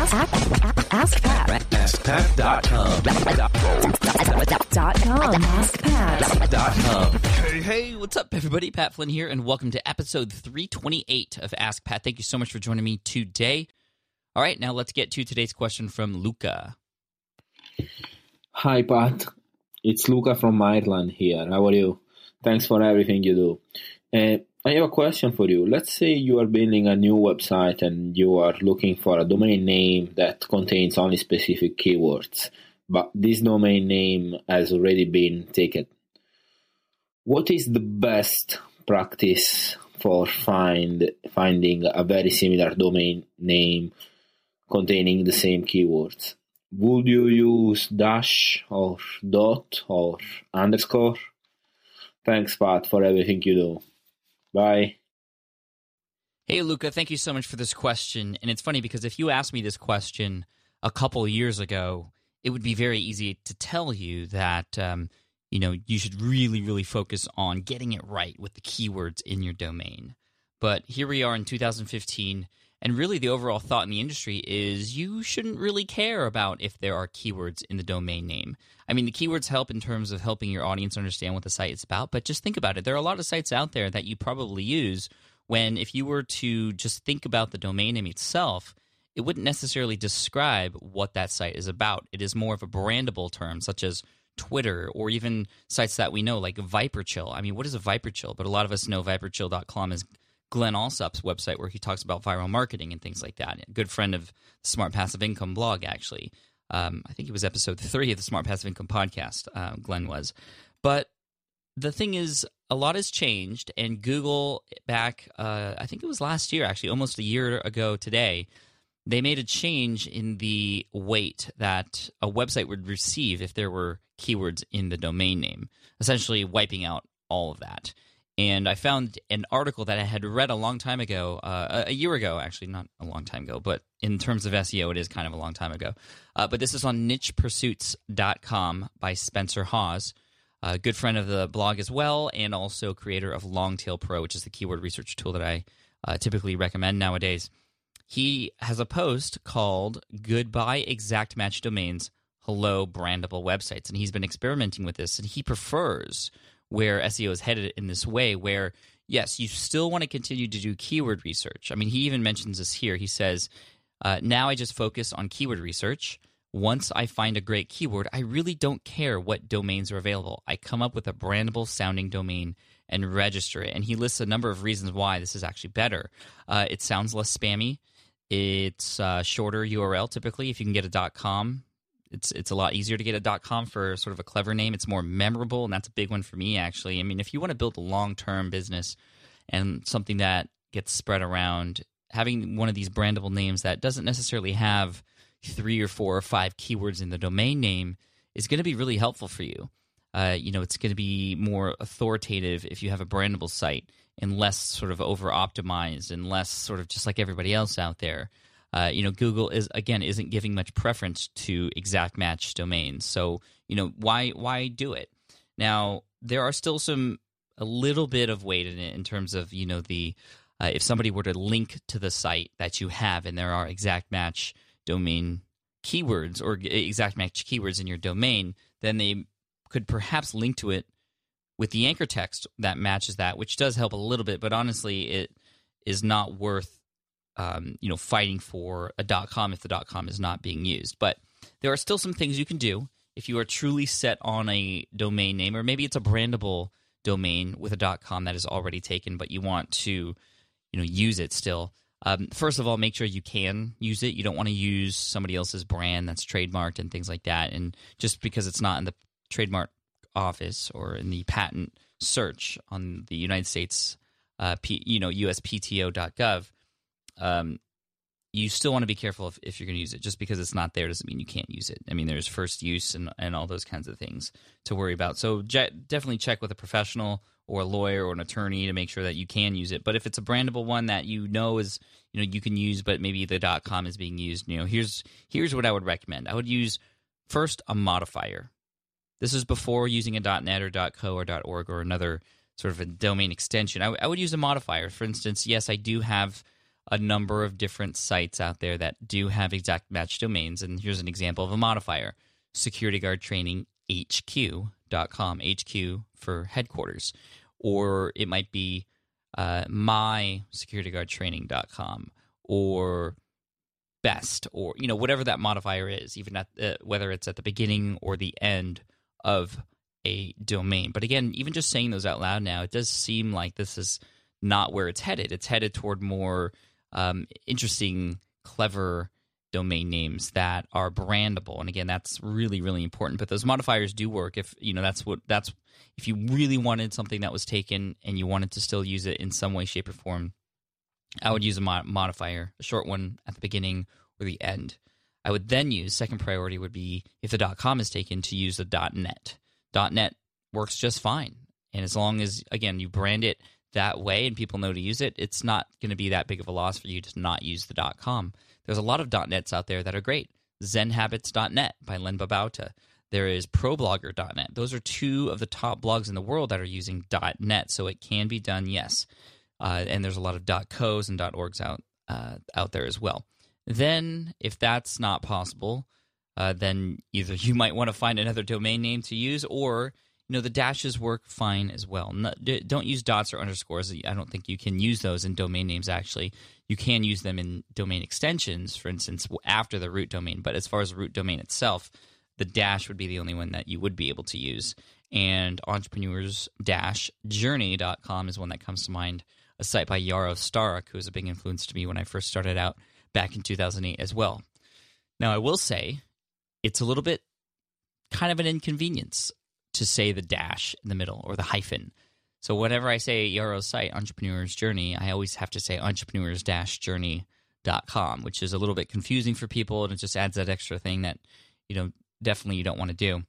Ask, ask, ask Pat. AskPat.com. Dot com. AskPat. Hey, hey, what's up, everybody? Pat Flynn here, and welcome to episode 328 of Ask Pat. Thank you so much for joining me today. All right, now let's get to today's question from Luca. Hi, Pat. It's Luca from Ireland here. How are you? Thanks for everything you do. Uh, I have a question for you. Let's say you are building a new website and you are looking for a domain name that contains only specific keywords, but this domain name has already been taken. What is the best practice for find finding a very similar domain name containing the same keywords? Would you use dash or dot or underscore? Thanks, Pat, for everything you do. Bye. Hey, Luca, thank you so much for this question. And it's funny because if you asked me this question a couple years ago, it would be very easy to tell you that um, you know you should really, really focus on getting it right with the keywords in your domain. But here we are in 2015, and really the overall thought in the industry is you shouldn't really care about if there are keywords in the domain name. I mean, the keywords help in terms of helping your audience understand what the site is about, but just think about it. There are a lot of sites out there that you probably use when if you were to just think about the domain name itself, it wouldn't necessarily describe what that site is about. It is more of a brandable term, such as Twitter or even sites that we know like ViperChill. I mean, what is a ViperChill? But a lot of us know ViperChill.com is Glen Allsopp's website where he talks about viral marketing and things like that. A good friend of the Smart Passive Income blog, actually. Um, I think it was episode three of the Smart Passive Income podcast, uh, Glenn was. But the thing is, a lot has changed, and Google back, uh, I think it was last year, actually, almost a year ago today, they made a change in the weight that a website would receive if there were keywords in the domain name, essentially wiping out all of that. And I found an article that I had read a long time ago, uh, a year ago, actually, not a long time ago, but in terms of SEO, it is kind of a long time ago. Uh, but this is on nichepursuits.com by Spencer Haws, a good friend of the blog as well, and also creator of Longtail Pro, which is the keyword research tool that I uh, typically recommend nowadays. He has a post called Goodbye Exact Match Domains, Hello Brandable Websites. And he's been experimenting with this, and he prefers where SEO is headed in this way, where yes, you still want to continue to do keyword research. I mean, he even mentions this here. He says, uh, now I just focus on keyword research. Once I find a great keyword, I really don't care what domains are available. I come up with a brandable sounding domain and register it. And he lists a number of reasons why this is actually better. Uh, it sounds less spammy. It's a shorter URL typically. If you can get a .com, it's it's a lot easier to get a .com for sort of a clever name. It's more memorable, and that's a big one for me actually. I mean, if you want to build a long term business and something that gets spread around, having one of these brandable names that doesn't necessarily have three or four or five keywords in the domain name is going to be really helpful for you. Uh, you know, it's going to be more authoritative if you have a brandable site and less sort of over optimized and less sort of just like everybody else out there. Uh, you know, Google is again isn't giving much preference to exact match domains. So you know, why why do it? Now there are still some a little bit of weight in it in terms of you know the uh, if somebody were to link to the site that you have and there are exact match domain keywords or exact match keywords in your domain, then they could perhaps link to it with the anchor text that matches that, which does help a little bit. But honestly, it is not worth um, you know fighting for a dot .com if the dot .com is not being used. But there are still some things you can do if you are truly set on a domain name, or maybe it's a brandable domain with a dot .com that is already taken, but you want to you know use it still. Um, first of all, make sure you can use it. You don't want to use somebody else's brand that's trademarked and things like that. And just because it's not in the trademark office or in the patent search on the United States, uh, P, you know, USPTO.gov, um, you still want to be careful if, if you're going to use it. Just because it's not there doesn't mean you can't use it. I mean, there's first use and, and all those kinds of things to worry about. So je- definitely check with a professional or a lawyer or an attorney to make sure that you can use it. But if it's a brandable one that you know is you know you can use, but maybe the .dot .com is being used, you know, here's here's what I would recommend. I would use first a modifier. This is before using a .net or .co or .org or another sort of a domain extension. I, w- I would use a modifier. For instance, yes, I do have a number of different sites out there that do have exact match domains. And here's an example of a modifier security guard training HQ.com, HQ for headquarters. Or it might be uh, my security guard training.com or best or you know whatever that modifier is even at uh, whether it's at the beginning or the end of a domain but again even just saying those out loud now it does seem like this is not where it's headed. It's headed toward more um, interesting clever domain names that are brandable. And again that's really really important. But those modifiers do work if you know that's what that's if you really wanted something that was taken and you wanted to still use it in some way shape or form i would use a mod- modifier a short one at the beginning or the end. I would then use second priority would be if the com is taken to use the net. Net works just fine. And as long as again you brand it that way and people know to use it it's not going to be that big of a loss for you to not use the com there's a lot of .nets out there that are great. ZenHabits.net by Leo Babauta. There is ProBlogger.net. Those are two of the top blogs in the world that are using .net, so it can be done. Yes, uh, and there's a lot of .co's and .orgs out uh, out there as well. Then, if that's not possible, uh, then either you might want to find another domain name to use, or you know the dashes work fine as well. don't use dots or underscores. I don't think you can use those in domain names. Actually, you can use them in domain extensions, for instance, after the root domain. But as far as the root domain itself, the dash would be the only one that you would be able to use. And entrepreneurs dash journey.com is one that comes to mind. A site by Yaro Starak, who was a big influence to me when I first started out back in 2008 as well. Now, I will say it's a little bit kind of an inconvenience to say the dash in the middle or the hyphen. So whenever I say Yaro's site, Entrepreneur's Journey, I always have to say entrepreneurs-journey.com, which is a little bit confusing for people and it just adds that extra thing that, you know, definitely you don't want to do.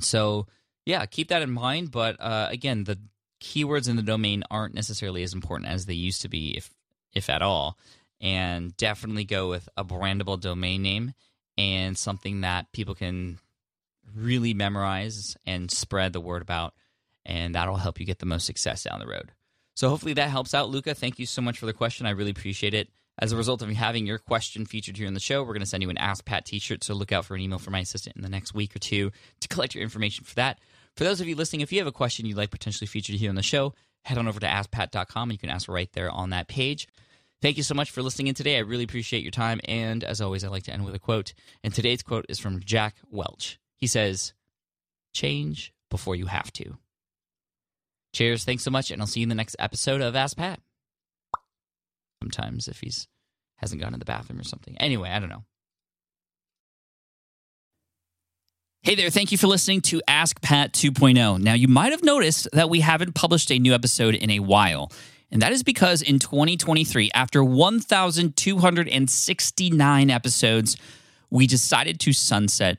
So, yeah, keep that in mind, but uh, again, the keywords in the domain aren't necessarily as important as they used to be if if at all. And definitely go with a brandable domain name and something that people can really memorize and spread the word about and that'll help you get the most success down the road. So hopefully that helps out, Luca. Thank you so much for the question. I really appreciate it. As a result of having your question featured here in the show, we're going to send you an Ask Pat t-shirt. So look out for an email from my assistant in the next week or two to collect your information for that. For those of you listening, if you have a question you'd like potentially featured here on the show, head on over to askpat.com and you can ask right there on that page. Thank you so much for listening in today. I really appreciate your time. And as always, I like to end with a quote. And today's quote is from Jack Welch. He says, Change before you have to. Cheers. Thanks so much. And I'll see you in the next episode of Ask Pat. Sometimes if he's hasn't gone to the bathroom or something. Anyway, I don't know. Hey there, thank you for listening to Ask Pat 2.0. Now, you might have noticed that we haven't published a new episode in a while. And that is because in 2023, after 1,269 episodes, we decided to sunset